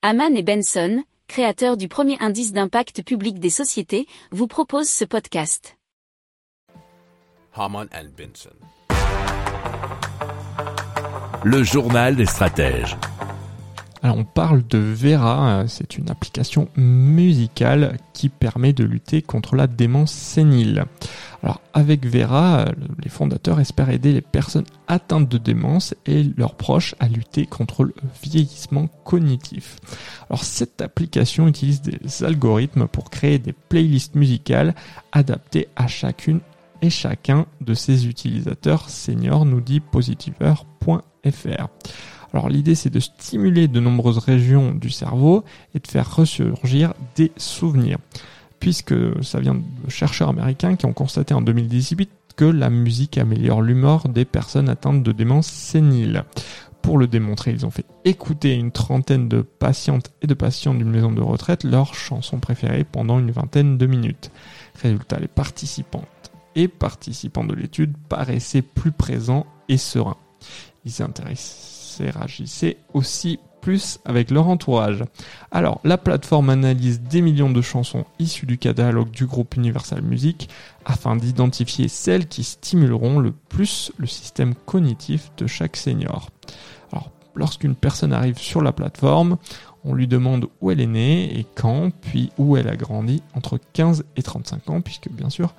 Haman et Benson, créateurs du premier indice d'impact public des sociétés, vous proposent ce podcast. Haman Benson. Le journal des stratèges. Alors on parle de Vera, c'est une application musicale qui permet de lutter contre la démence sénile. Alors avec Vera, les fondateurs espèrent aider les personnes atteintes de démence et leurs proches à lutter contre le vieillissement cognitif. Alors cette application utilise des algorithmes pour créer des playlists musicales adaptées à chacune et chacun de ses utilisateurs seniors, nous dit positiveur.fr. Alors l'idée c'est de stimuler de nombreuses régions du cerveau et de faire ressurgir des souvenirs. Puisque ça vient de chercheurs américains qui ont constaté en 2018 que la musique améliore l'humeur des personnes atteintes de démence sénile. Pour le démontrer, ils ont fait écouter une trentaine de patientes et de patients d'une maison de retraite leurs chansons préférées pendant une vingtaine de minutes. Résultat, les participantes et participants de l'étude paraissaient plus présents et sereins. Ils s'intéressent interagissaient aussi plus avec leur entourage. Alors, la plateforme analyse des millions de chansons issues du catalogue du groupe Universal Music afin d'identifier celles qui stimuleront le plus le système cognitif de chaque senior. Alors, lorsqu'une personne arrive sur la plateforme, on lui demande où elle est née et quand, puis où elle a grandi entre 15 et 35 ans, puisque bien sûr,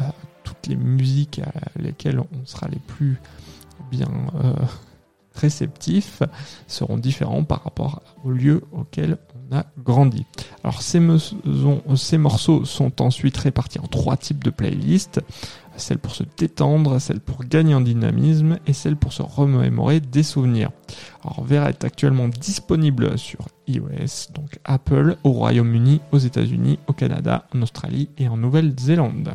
euh, toutes les musiques à lesquelles on sera les plus bien euh, réceptifs seront différents par rapport au lieu auquel on a grandi. Alors ces, morceaux sont ensuite répartis en trois types de playlists. Celle pour se détendre, celle pour gagner en dynamisme et celle pour se remémorer des souvenirs. Alors Vera est actuellement disponible sur iOS, donc Apple, au Royaume-Uni, aux États-Unis, au Canada, en Australie et en Nouvelle-Zélande.